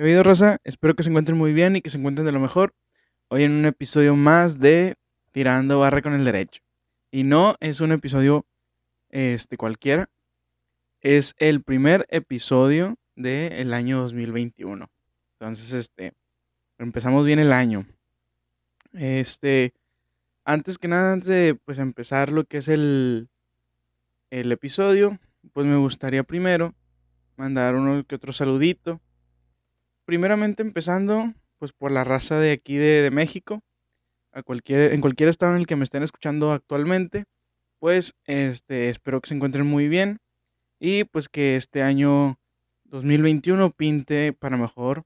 ¿Qué ha habido, Rosa? Espero que se encuentren muy bien y que se encuentren de lo mejor. Hoy en un episodio más de Tirando Barra con el Derecho. Y no es un episodio este, cualquiera. Es el primer episodio del año 2021. Entonces, este, empezamos bien el año. Este, antes que nada, antes de pues, empezar lo que es el, el episodio, pues me gustaría primero mandar uno que otro saludito. Primeramente empezando, pues por la raza de aquí de, México, a cualquier, en cualquier estado en el que me estén escuchando actualmente, pues este, espero que se encuentren muy bien y pues que este año 2021 pinte para mejor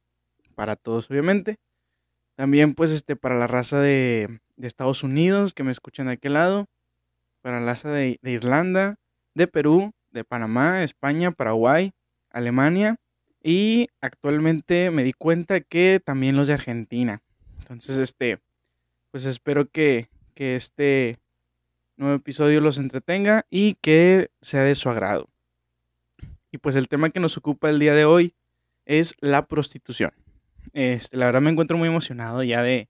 para todos, obviamente. También pues este para la raza de, Estados Unidos que me escuchan de aquel lado, para la raza de Irlanda, de Perú, de Panamá, España, Paraguay, Alemania y actualmente me di cuenta que también los de Argentina. Entonces, este, pues espero que, que este nuevo episodio los entretenga y que sea de su agrado. Y pues el tema que nos ocupa el día de hoy es la prostitución. Este, la verdad me encuentro muy emocionado ya de,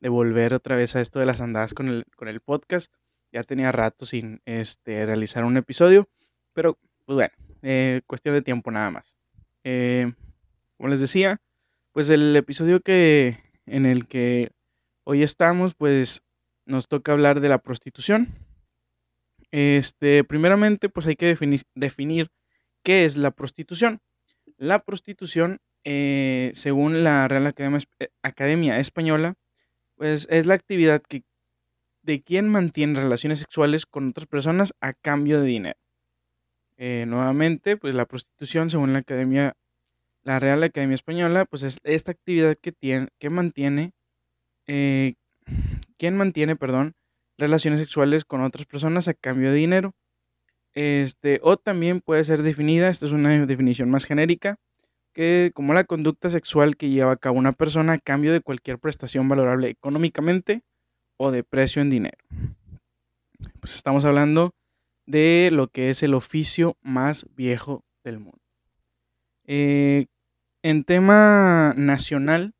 de volver otra vez a esto de las andadas con el, con el podcast. Ya tenía rato sin este, realizar un episodio, pero pues bueno, eh, cuestión de tiempo nada más. Eh, como les decía, pues el episodio que en el que hoy estamos, pues nos toca hablar de la prostitución. Este, primeramente, pues hay que definir, qué es la prostitución. La prostitución, eh, según la Real Academia, Academia, Española, pues es la actividad que, de quien mantiene relaciones sexuales con otras personas a cambio de dinero. Eh, nuevamente, pues la prostitución, según la Academia, la Real Academia Española, pues es esta actividad que, tiene, que mantiene, eh, quien mantiene, perdón, relaciones sexuales con otras personas a cambio de dinero. Este, o también puede ser definida, esta es una definición más genérica, que como la conducta sexual que lleva a cabo una persona a cambio de cualquier prestación valorable económicamente o de precio en dinero. Pues estamos hablando de lo que es el oficio más viejo del mundo. Eh, en tema nacional,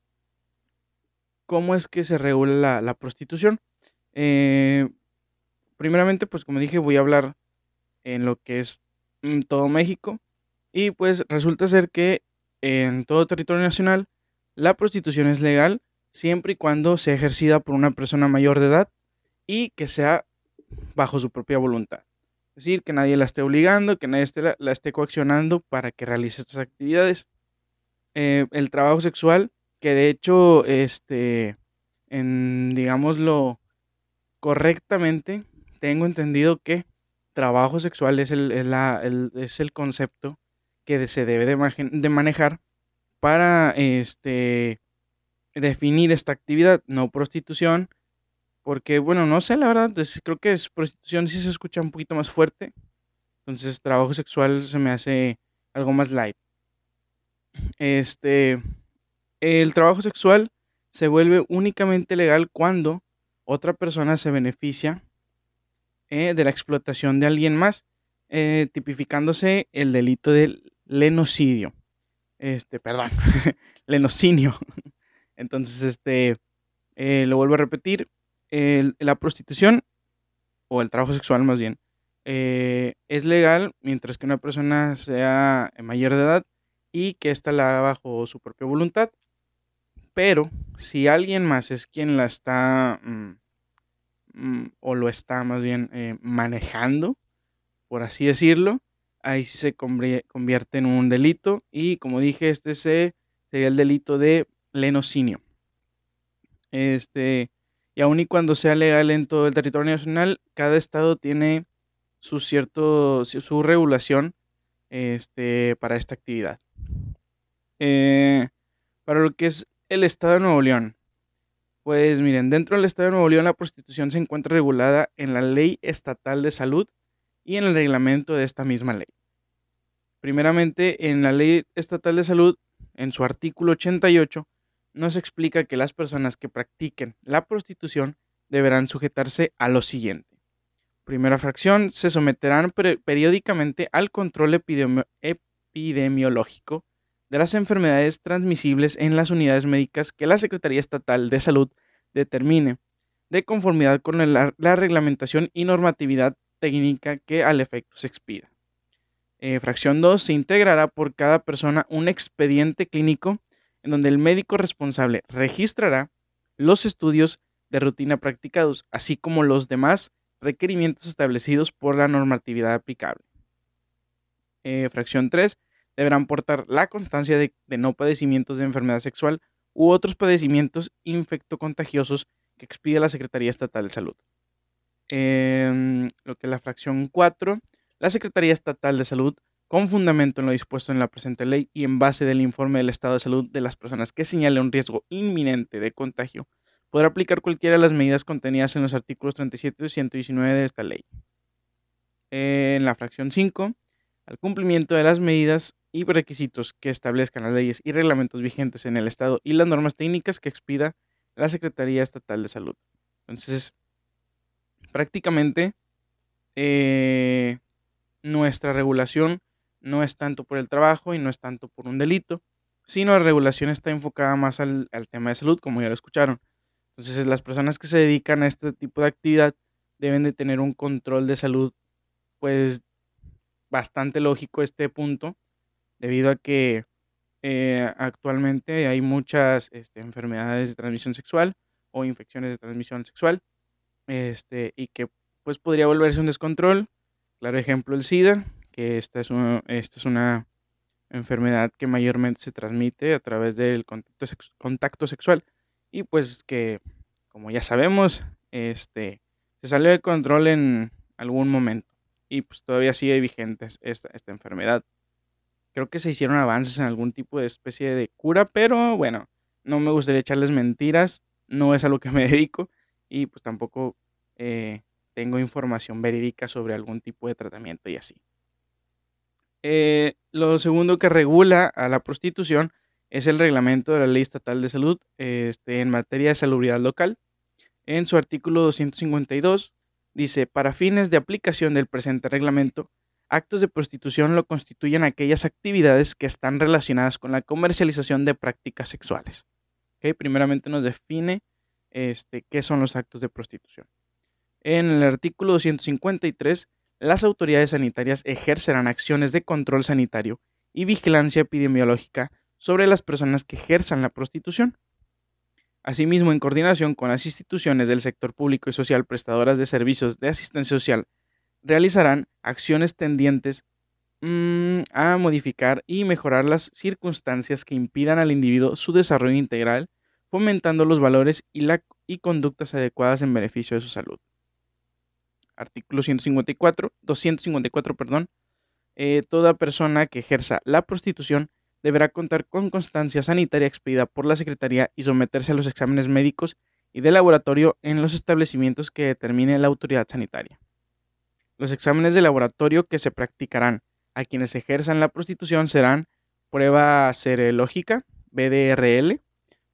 ¿cómo es que se regula la, prostitución? Eh, primeramente, pues como dije, voy a hablar en lo que es mm, todo México. Y pues resulta ser que en todo territorio nacional la prostitución es legal siempre y cuando sea ejercida por una persona mayor de edad y que sea bajo su propia voluntad. Es decir, que nadie la esté obligando, que nadie la, esté coaccionando para que realice estas actividades. Eh, el trabajo sexual, que de hecho, este, digámoslo correctamente, tengo entendido que trabajo sexual es el, es el concepto que se debe de, de, manejar para este, definir esta actividad, no prostitución, porque, bueno, no sé, la verdad, creo que es prostitución sí se escucha un poquito más fuerte. Entonces, trabajo sexual se me hace algo más light. Este, el trabajo sexual se vuelve únicamente legal cuando otra persona se beneficia eh, de la explotación de alguien más, eh, tipificándose el delito del lenocidio. Este, perdón, lenocinio. Entonces, este, eh, lo vuelvo a repetir, la prostitución, o el trabajo sexual más bien, eh, es legal mientras que una persona sea mayor de edad y que ésta la haga bajo su propia voluntad. Pero si alguien más es quien la está, mm, mm, o lo está más bien eh, manejando, por así decirlo, ahí se convierte en un delito y como dije, este sería el delito de lenocinio. Este, y aun y cuando sea legal en todo el territorio nacional, cada estado tiene su cierto, su regulación este, para esta actividad. Eh, para lo que es el estado de Nuevo León, pues miren, dentro del estado de Nuevo León la prostitución se encuentra regulada en la ley estatal de salud y en el reglamento de esta misma ley. Primeramente, en la ley estatal de salud, en su artículo 88, nos explica que las personas que practiquen la prostitución deberán sujetarse a lo siguiente. Primera fracción, se someterán periódicamente al control epidemiológico de las enfermedades transmisibles en las unidades médicas que la Secretaría Estatal de Salud determine, de conformidad con la, reglamentación y normatividad técnica que al efecto se expida. Eh, fracción 2. Se integrará por cada persona un expediente clínico en donde el médico responsable registrará los estudios de rutina practicados, así como los demás requerimientos establecidos por la normatividad aplicable. Eh, fracción 3 deberán portar la constancia de, no padecimientos de enfermedad sexual u otros padecimientos infectocontagiosos que expide la Secretaría Estatal de Salud. Em, lo que es la fracción 4, la Secretaría Estatal de Salud, con fundamento en lo dispuesto en la presente ley y en base del informe del estado de salud de las personas que señale un riesgo inminente de contagio, podrá aplicar cualquiera de las medidas contenidas en los artículos 37 y 119 de esta ley. En la fracción 5, al cumplimiento de las medidas y requisitos que establezcan las leyes y reglamentos vigentes en el Estado y las normas técnicas que expida la Secretaría Estatal de Salud. Entonces, prácticamente eh, nuestra regulación no es tanto por el trabajo y no es tanto por un delito, sino la regulación está enfocada más al, al tema de salud, como ya lo escucharon. Entonces, las personas que se dedican a este tipo de actividad deben de tener un control de salud, pues bastante lógico este punto, debido a que eh, actualmente hay muchas este, enfermedades de transmisión sexual o infecciones de transmisión sexual, este, y que pues podría volverse un descontrol. Claro ejemplo el SIDA, que esta es, esta es una enfermedad que mayormente se transmite a través del contacto, contacto sexual y pues que como ya sabemos este se salió de control en algún momento y pues todavía sigue vigente esta, esta enfermedad. Creo que se hicieron avances en algún tipo de especie de cura, pero bueno, no me gustaría echarles mentiras, no es a lo que me dedico y pues tampoco eh, tengo información verídica sobre algún tipo de tratamiento y así. Eh, lo segundo que regula a la prostitución es el reglamento de la Ley Estatal de Salud este, en materia de salubridad local. En su artículo 252 Dice, para fines de aplicación del presente reglamento, actos de prostitución lo constituyen aquellas actividades que están relacionadas con la comercialización de prácticas sexuales. Primeramente nos define este, qué son los actos de prostitución. En el artículo 253, las autoridades sanitarias ejercerán acciones de control sanitario y vigilancia epidemiológica sobre las personas que ejerzan la prostitución, Asimismo, en coordinación con las instituciones del sector público y social prestadoras de servicios de asistencia social, realizarán acciones tendientes mm, a modificar y mejorar las circunstancias que impidan al individuo su desarrollo integral, fomentando los valores y, conductas adecuadas en beneficio de su salud. Artículo 154, 254, perdón. Eh, toda persona que ejerza la prostitución deberá contar con constancia sanitaria expedida por la Secretaría y someterse a los exámenes médicos y de laboratorio en los establecimientos que determine la autoridad sanitaria. Los exámenes de laboratorio que se practicarán a quienes ejerzan la prostitución serán prueba serológica, BDRL,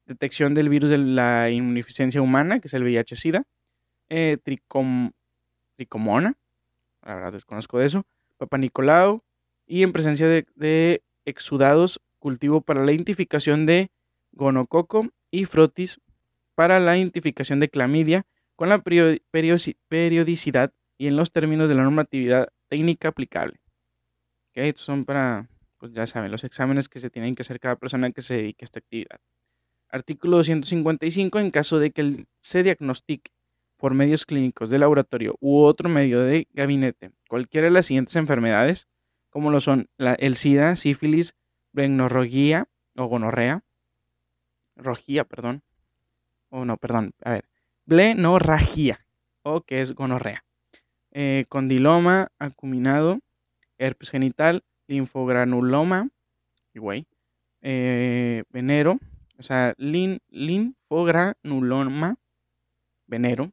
detección del virus de la inmunodeficiencia humana, que es el VIH-Sida, eh, tricomona, la verdad desconozco de eso, Papa Nicolau, y en presencia de exudados, cultivo para la identificación de gonococo y frotis para la identificación de clamidia con la periodicidad y en los términos de la normatividad técnica aplicable. estos son para, pues ya saben, los exámenes que se tienen que hacer cada persona que se dedique a esta actividad. Artículo 255. En caso de que se diagnostique por medios clínicos de laboratorio u otro medio de gabinete cualquiera de las siguientes enfermedades, como lo son el SIDA, sífilis, blenorrogia o gonorrea, rojía, perdón, o no, perdón, a ver, blenorragia, o que es gonorrea, eh, condiloma acuminado, herpes genital, linfogranuloma, güey, eh, venero, o sea, linfogranuloma, venero,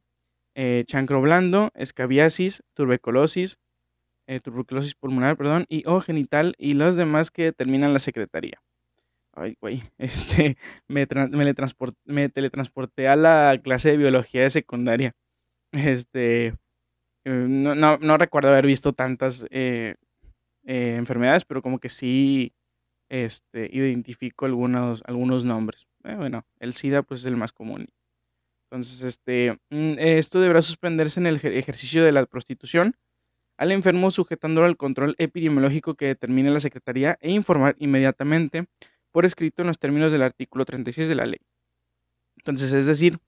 eh, chancro blando, escabiasis, tuberculosis, eh, tuberculosis pulmonar, perdón, y o genital y los demás que determinan la secretaría. Ay, güey, este, me, teletransporté a la clase de biología de secundaria. Este, eh, no, recuerdo haber visto tantas enfermedades, pero como que sí, este, identifico algunos, algunos nombres. Bueno, el SIDA pues es el más común. Entonces, este, mm, esto deberá suspenderse en el ejercicio de la prostitución al enfermo sujetándolo al control epidemiológico que determine la Secretaría e informar inmediatamente por escrito en los términos del artículo 36 de la ley. Entonces, es decir,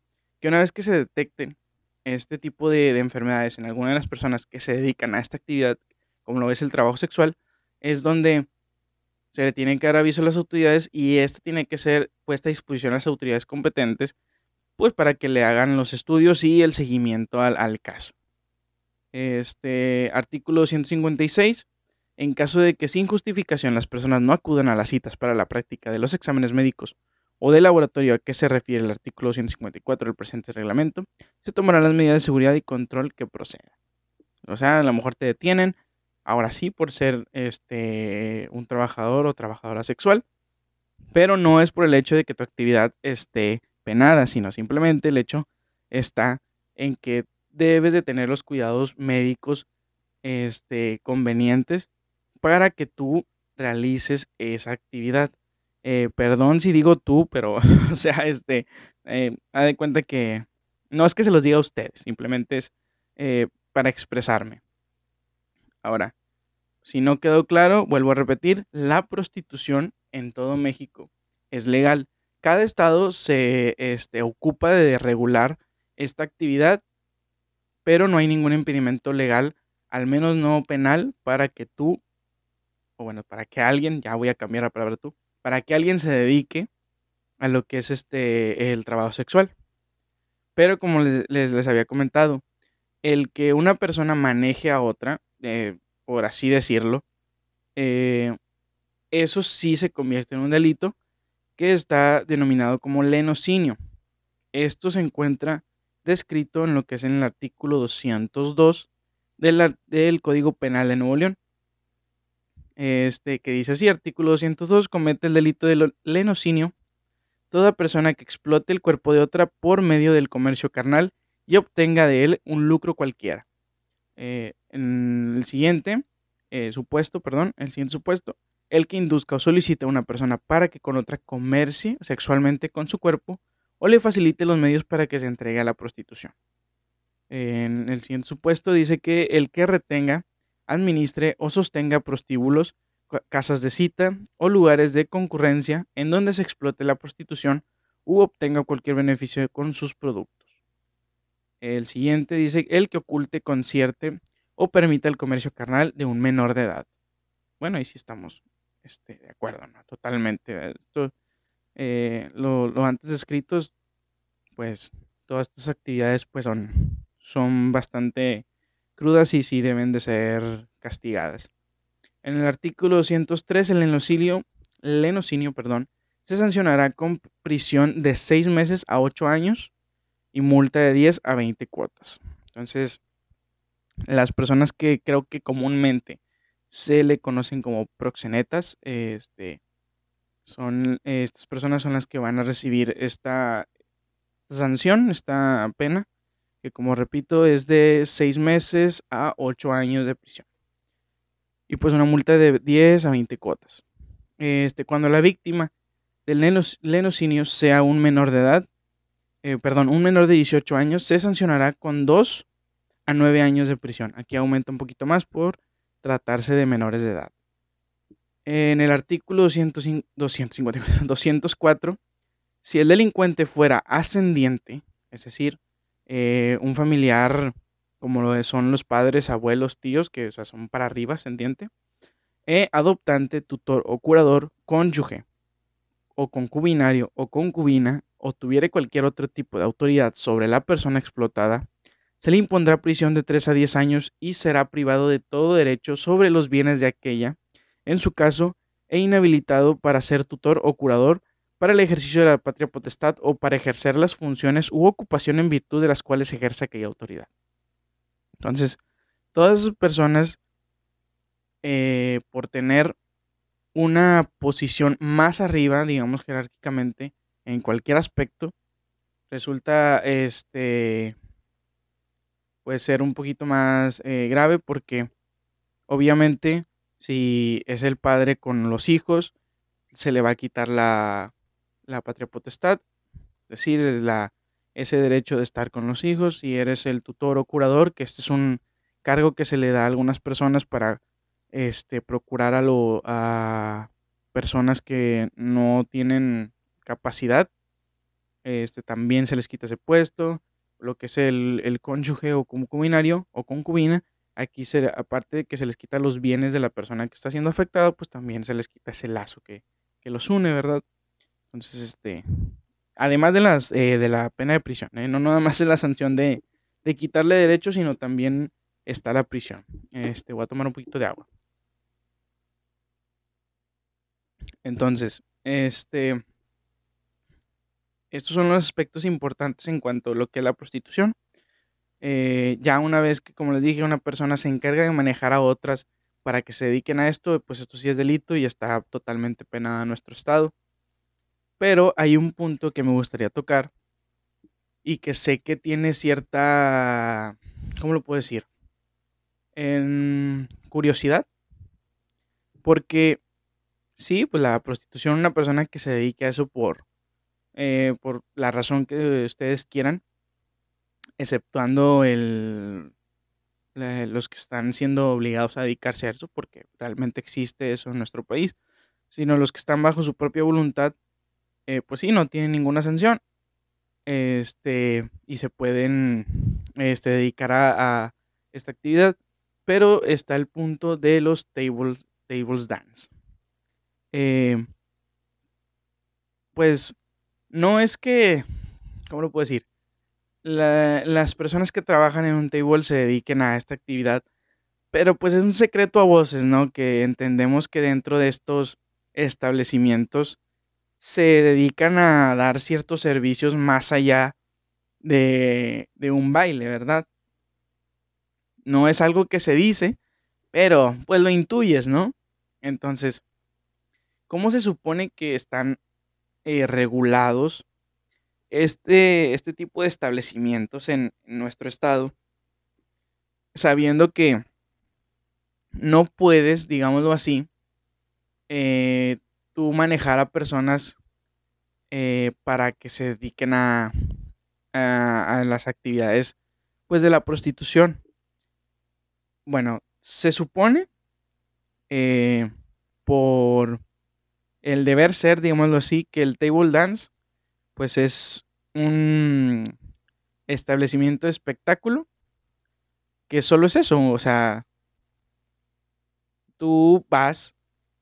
que una vez que se detecten este tipo de, de enfermedades en alguna de las personas que se dedican a esta actividad, como lo es el trabajo sexual, es donde se le tiene que dar aviso a las autoridades y esto tiene que ser puesta a disposición a las autoridades competentes, pues para que le hagan los estudios y el seguimiento al, caso. Este artículo 156. En caso de que sin justificación las personas no acudan a las citas para la práctica de los exámenes médicos o de laboratorio a que se refiere el artículo 154 del presente reglamento, se tomarán las medidas de seguridad y control que procedan. O sea, a lo mejor te detienen, ahora sí por ser este, un trabajador o trabajadora sexual, pero no es por el hecho de que tu actividad esté penada, sino simplemente el hecho está en que debes de tener los cuidados médicos este, convenientes para que tú realices esa actividad. Eh, perdón si digo tú, pero, o sea, este, eh, de cuenta que no es que se los diga a ustedes, simplemente es eh, para expresarme. Ahora, si no quedó claro, vuelvo a repetir, la prostitución en todo México es legal. Cada estado se este, ocupa de regular esta actividad, pero no hay ningún impedimento legal, al menos no penal, para que tú, o bueno, para que alguien, ya voy a cambiar la palabra tú, para que alguien se dedique a lo que es este el trabajo sexual. Pero como les, había comentado, el que una persona maneje a otra, eh, por así decirlo, eh, eso sí se convierte en un delito que está denominado como lenocinio. Esto se encuentra descrito en lo que es en el artículo 202 del, Código Penal de Nuevo León. Este que dice así, artículo 202, comete el delito de lenocinio toda persona que explote el cuerpo de otra por medio del comercio carnal y obtenga de él un lucro cualquiera. Eh, en el siguiente eh, supuesto, perdón, el siguiente supuesto, el que induzca o solicite a una persona para que con otra comercie sexualmente con su cuerpo o le facilite los medios para que se entregue a la prostitución. En el siguiente supuesto dice que el que retenga, administre o sostenga prostíbulos, casas de cita o lugares de concurrencia en donde se explote la prostitución u obtenga cualquier beneficio con sus productos. El siguiente dice el que oculte, concierte o permita el comercio carnal de un menor de edad. Bueno, ahí sí estamos este, de acuerdo. Totalmente. Esto, eh, lo, antes descritos, pues todas estas actividades pues son, son bastante crudas y sí deben de ser castigadas. En el artículo 203, el lenocinio, lenocinio perdón, se sancionará con prisión de 6 meses a 8 años y multa de 10 a 20 cuotas. Entonces, las personas que creo que comúnmente se le conocen como proxenetas, este, son, estas personas son las que van a recibir esta sanción, esta pena, que como repito es de seis meses a ocho años de prisión. Y pues una multa de 10 a 20 cuotas. Este, cuando la víctima del lenocinio sea un menor de edad, eh, perdón, un menor de 18 años, se sancionará con dos a nueve años de prisión. Aquí aumenta un poquito más por tratarse de menores de edad. En el artículo 204, si el delincuente fuera ascendiente, es decir, eh, un familiar como lo son los padres, abuelos, tíos, que son para arriba, ascendiente, eh, adoptante, tutor o curador, cónyuge o concubinario o concubina, o tuviera cualquier otro tipo de autoridad sobre la persona explotada, se le impondrá prisión de 3 a 10 años y será privado de todo derecho sobre los bienes de aquella, en su caso, e inhabilitado para ser tutor o curador para el ejercicio de la patria potestad o para ejercer las funciones u ocupación en virtud de las cuales ejerce aquella autoridad. Entonces, todas esas personas, eh, por tener una posición más arriba, digamos jerárquicamente, en cualquier aspecto, resulta este puede ser un poquito más eh, grave porque obviamente si es el padre con los hijos, se le va a quitar la, la patria potestad, es decir, la, ese derecho de estar con los hijos, si eres el tutor o curador, que este es un cargo que se le da a algunas personas para este, procurar a, lo, a personas que no tienen capacidad, este, también se les quita ese puesto, lo que es el, el cónyuge o concubinario o concubina, aquí se, aparte de que se les quita los bienes de la persona que está siendo afectada, pues también se les quita ese lazo que, que los une, ¿verdad? Entonces, este, además de, las, eh, de la pena de prisión, ¿eh? no nada más es la sanción de, de quitarle derechos, sino también está la prisión. Este, voy a tomar un poquito de agua. Entonces, este, estos son los aspectos importantes en cuanto a lo que es la prostitución. Eh, ya una vez que, como les dije, una persona se encarga de manejar a otras para que se dediquen a esto, pues esto sí es delito y está totalmente penada en nuestro estado. Pero hay un punto que me gustaría tocar y que sé que tiene cierta, ¿cómo lo puedo decir? En curiosidad. Porque sí, pues la prostitución, una persona que se dedique a eso por, eh, por la razón que ustedes quieran, exceptuando el, los que están siendo obligados a dedicarse a eso, porque realmente existe eso en nuestro país, sino los que están bajo su propia voluntad, eh, pues sí, no tienen ninguna sanción. Este, y se pueden este, dedicar a, esta actividad. Pero está el punto de los tables, tables dance. Eh, pues no es que, ¿cómo lo puedo decir? las personas que trabajan en un table se dediquen a esta actividad, pero pues es un secreto a voces, ¿no? Que entendemos que dentro de estos establecimientos se dedican a dar ciertos servicios más allá de, de un baile, ¿verdad? No es algo que se dice, pero pues lo intuyes, ¿no? Entonces, ¿cómo se supone que están eh, regulados este, este tipo de establecimientos en, nuestro estado, sabiendo que no puedes, digámoslo así, eh, tú manejar a personas eh, para que se dediquen a, a, las actividades pues de la prostitución. Bueno, se supone por el deber ser, digámoslo así, que el table dance pues es un establecimiento de espectáculo que solo es eso, o sea, tú vas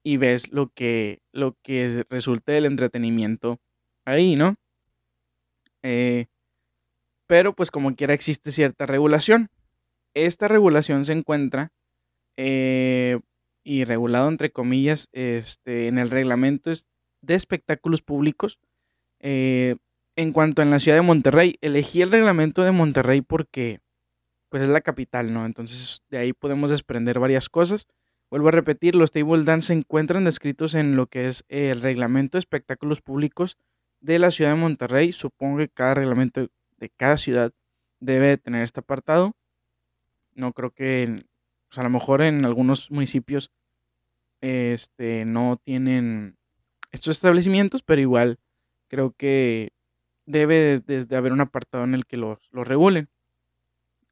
y ves lo que, lo que resulte del entretenimiento ahí, ¿no? Eh, pero pues como quiera existe cierta regulación. Esta regulación se encuentra eh, y regulado entre comillas este, en el reglamento de espectáculos públicos eh, en cuanto a la ciudad de Monterrey, elegí el reglamento de Monterrey porque pues es la capital, ¿no? Entonces de ahí podemos desprender varias cosas. Vuelvo a repetir, los table dance se encuentran descritos en lo que es el reglamento de espectáculos públicos de la ciudad de Monterrey. Supongo que cada reglamento de cada ciudad debe tener este apartado. No creo que, a lo mejor en algunos municipios este, no tienen estos establecimientos, pero igual creo que debe de, haber un apartado en el que los, regulen.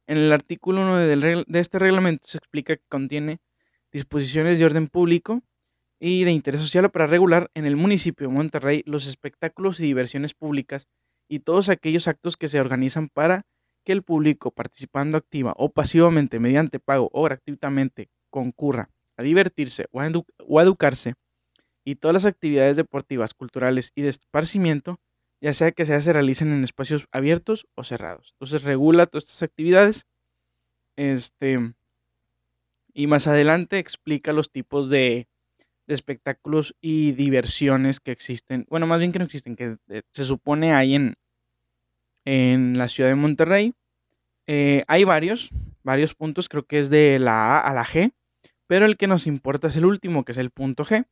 En el artículo 1 de, de este reglamento se explica que contiene disposiciones de orden público y de interés social para regular en el municipio de Monterrey los espectáculos y diversiones públicas y todos aquellos actos que se organizan para que el público participando activa o pasivamente mediante pago o gratuitamente concurra a divertirse o a educarse y todas las actividades deportivas, culturales y de esparcimiento, ya sea que se realicen en espacios abiertos o cerrados. Entonces regula todas estas actividades. Este, y más adelante explica los tipos de, espectáculos y diversiones que existen. Bueno, más bien que no existen, que eh, se supone hay en, en la ciudad de Monterrey. Eh, hay varios, varios puntos, creo que es de la A a la G, pero el que nos importa es el último, que es el punto G,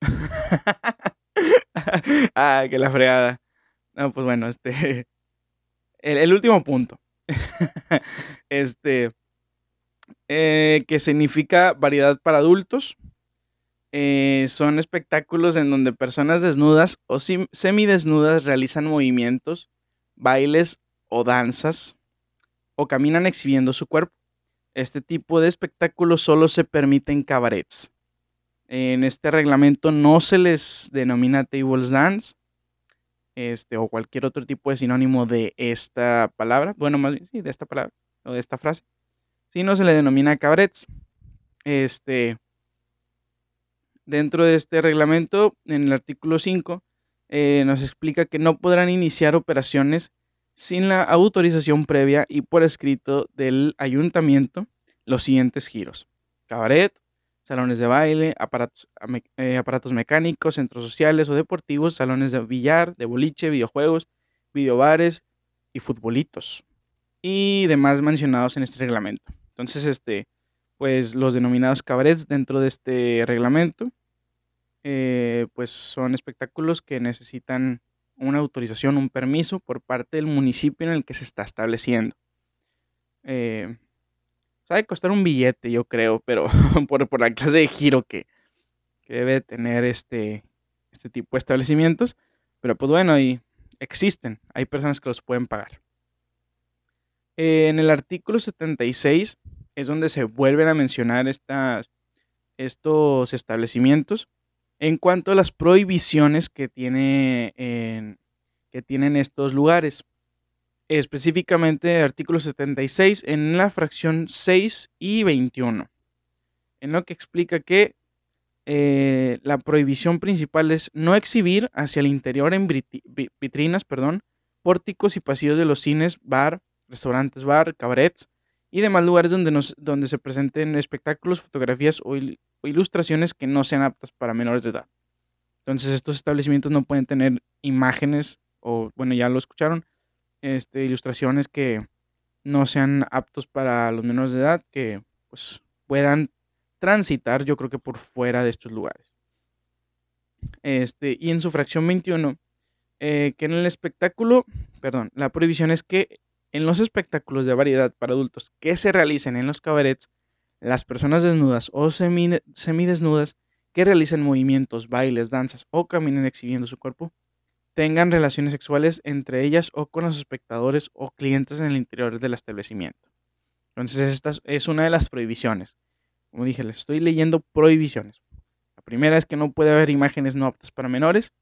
ah, que la fregada. No, pues bueno, este. El, último punto. este. Eh, que significa variedad para adultos. eh, son espectáculos en donde personas desnudas o semidesnudas realizan movimientos, bailes o danzas o caminan exhibiendo su cuerpo. Este tipo de espectáculos solo se permite en cabarets. En este reglamento no se les denomina tables dance este, o cualquier otro tipo de sinónimo de esta palabra. Bueno, más bien, sí, de esta palabra o de esta frase. Sino se le denomina cabarets. Este, dentro de este reglamento, en el artículo 5, eh, nos explica que no podrán iniciar operaciones sin la autorización previa y por escrito del ayuntamiento los siguientes giros. Cabaret, salones de baile, aparatos, eh, aparatos mecánicos, centros sociales o deportivos, salones de billar, de boliche, videojuegos, videobares y futbolitos y demás mencionados en este reglamento. Entonces, este, pues los denominados cabarets dentro de este reglamento, eh, pues son espectáculos que necesitan una autorización, un permiso por parte del municipio en el que se está estableciendo. Eh, sabe costar un billete, yo creo, pero por, la clase de giro que, debe tener este, este tipo de establecimientos. Pero pues bueno, y existen, hay personas que los pueden pagar. en el artículo 76 es donde se vuelven a mencionar estos establecimientos en cuanto a las prohibiciones que, que tienen estos lugares. Específicamente, artículo 76 en la fracción 6 y 21, en lo que explica que eh, la prohibición principal es no exhibir hacia el interior en vitrinas, perdón, pórticos y pasillos de los cines, bar, restaurantes, bar, cabarets, y demás lugares donde, donde se presenten espectáculos, fotografías o, ilustraciones que no sean aptas para menores de edad. Entonces estos establecimientos no pueden tener imágenes o, bueno, ya lo escucharon, este, ilustraciones que no sean aptos para los menores de edad, que pues puedan transitar, yo creo que por fuera de estos lugares. Este, y en su fracción 21, eh, que en el espectáculo, perdón, la prohibición es que en los espectáculos de variedad para adultos que se realicen en los cabarets, las personas desnudas o semidesnudas que realicen movimientos, bailes, danzas o caminen exhibiendo su cuerpo, tengan relaciones sexuales entre ellas o con los espectadores o clientes en el interior del establecimiento. Entonces, esta es una de las prohibiciones. Como dije, les estoy leyendo prohibiciones. La primera es que no puede haber imágenes no aptas para menores.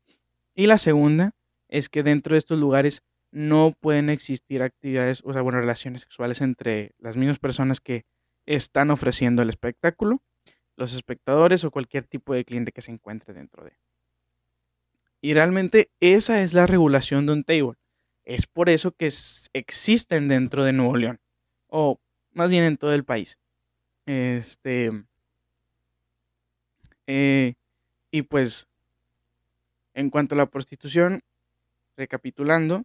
Y la segunda es que dentro de estos lugares no pueden existir actividades, o sea, relaciones sexuales entre las mismas personas que están ofreciendo el espectáculo, los espectadores o cualquier tipo de cliente que se encuentre dentro de. Y realmente esa es la regulación de un table. Es por eso que existen dentro de Nuevo León, o más bien en todo el país. Este. Eh, y pues, en cuanto a la prostitución, recapitulando,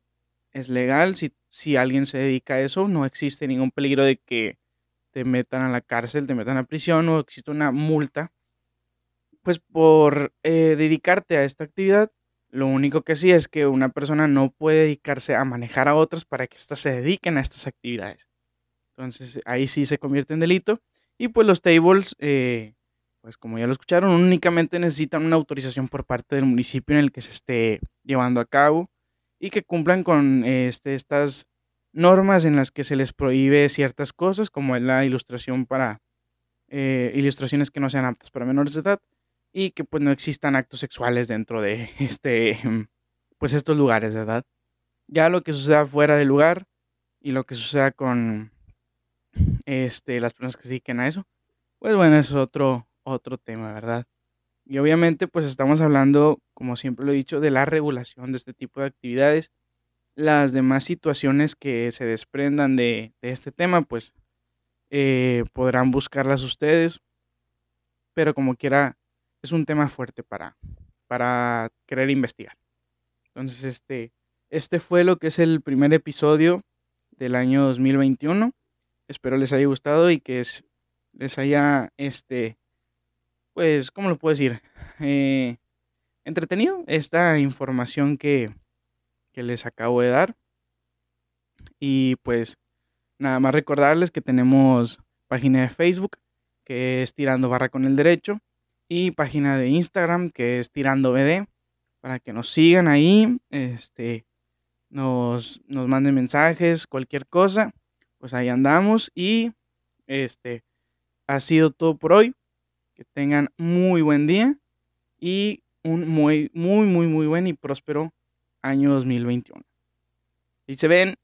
es legal. Si, si alguien se dedica a eso, no existe ningún peligro de que te metan a la cárcel, te metan a prisión o existe una multa. Pues por eh, dedicarte a esta actividad, lo único que sí es que una persona no puede dedicarse a manejar a otros para que éstas se dediquen a estas actividades. Entonces ahí sí se convierte en delito. Y pues los tables, eh, pues como ya lo escucharon, únicamente necesitan una autorización por parte del municipio en el que se esté llevando a cabo y que cumplan con este, estas normas en las que se les prohíbe ciertas cosas, como la ilustración para eh, ilustraciones que no sean aptas para menores de edad y que pues no existan actos sexuales dentro de este pues estos lugares de edad. Ya lo que suceda fuera del lugar y lo que suceda con este las personas que se dediquen a eso, pues bueno, es otro otro tema, ¿verdad? Y obviamente pues estamos hablando, como siempre lo he dicho, de la regulación de este tipo de actividades. Las demás situaciones que se desprendan de, este tema pues eh, podrán buscarlas ustedes. Pero como quiera, es un tema fuerte para, para querer investigar. Entonces este, este fue lo que es el primer episodio del año 2021. Espero les haya gustado y que les haya este, pues, ¿cómo lo puedo decir? Eh, entretenido esta información que, que les acabo de dar. Y pues, nada más recordarles que tenemos página de Facebook, que es Tirando Barra con el Derecho. y página de Instagram que es Tirando BD para que nos sigan ahí, este, nos, nos manden mensajes, cualquier cosa, pues ahí andamos y este ha sido todo por hoy. Que tengan muy buen día y un muy, muy, muy, muy buen y próspero año 2021. Y se ven.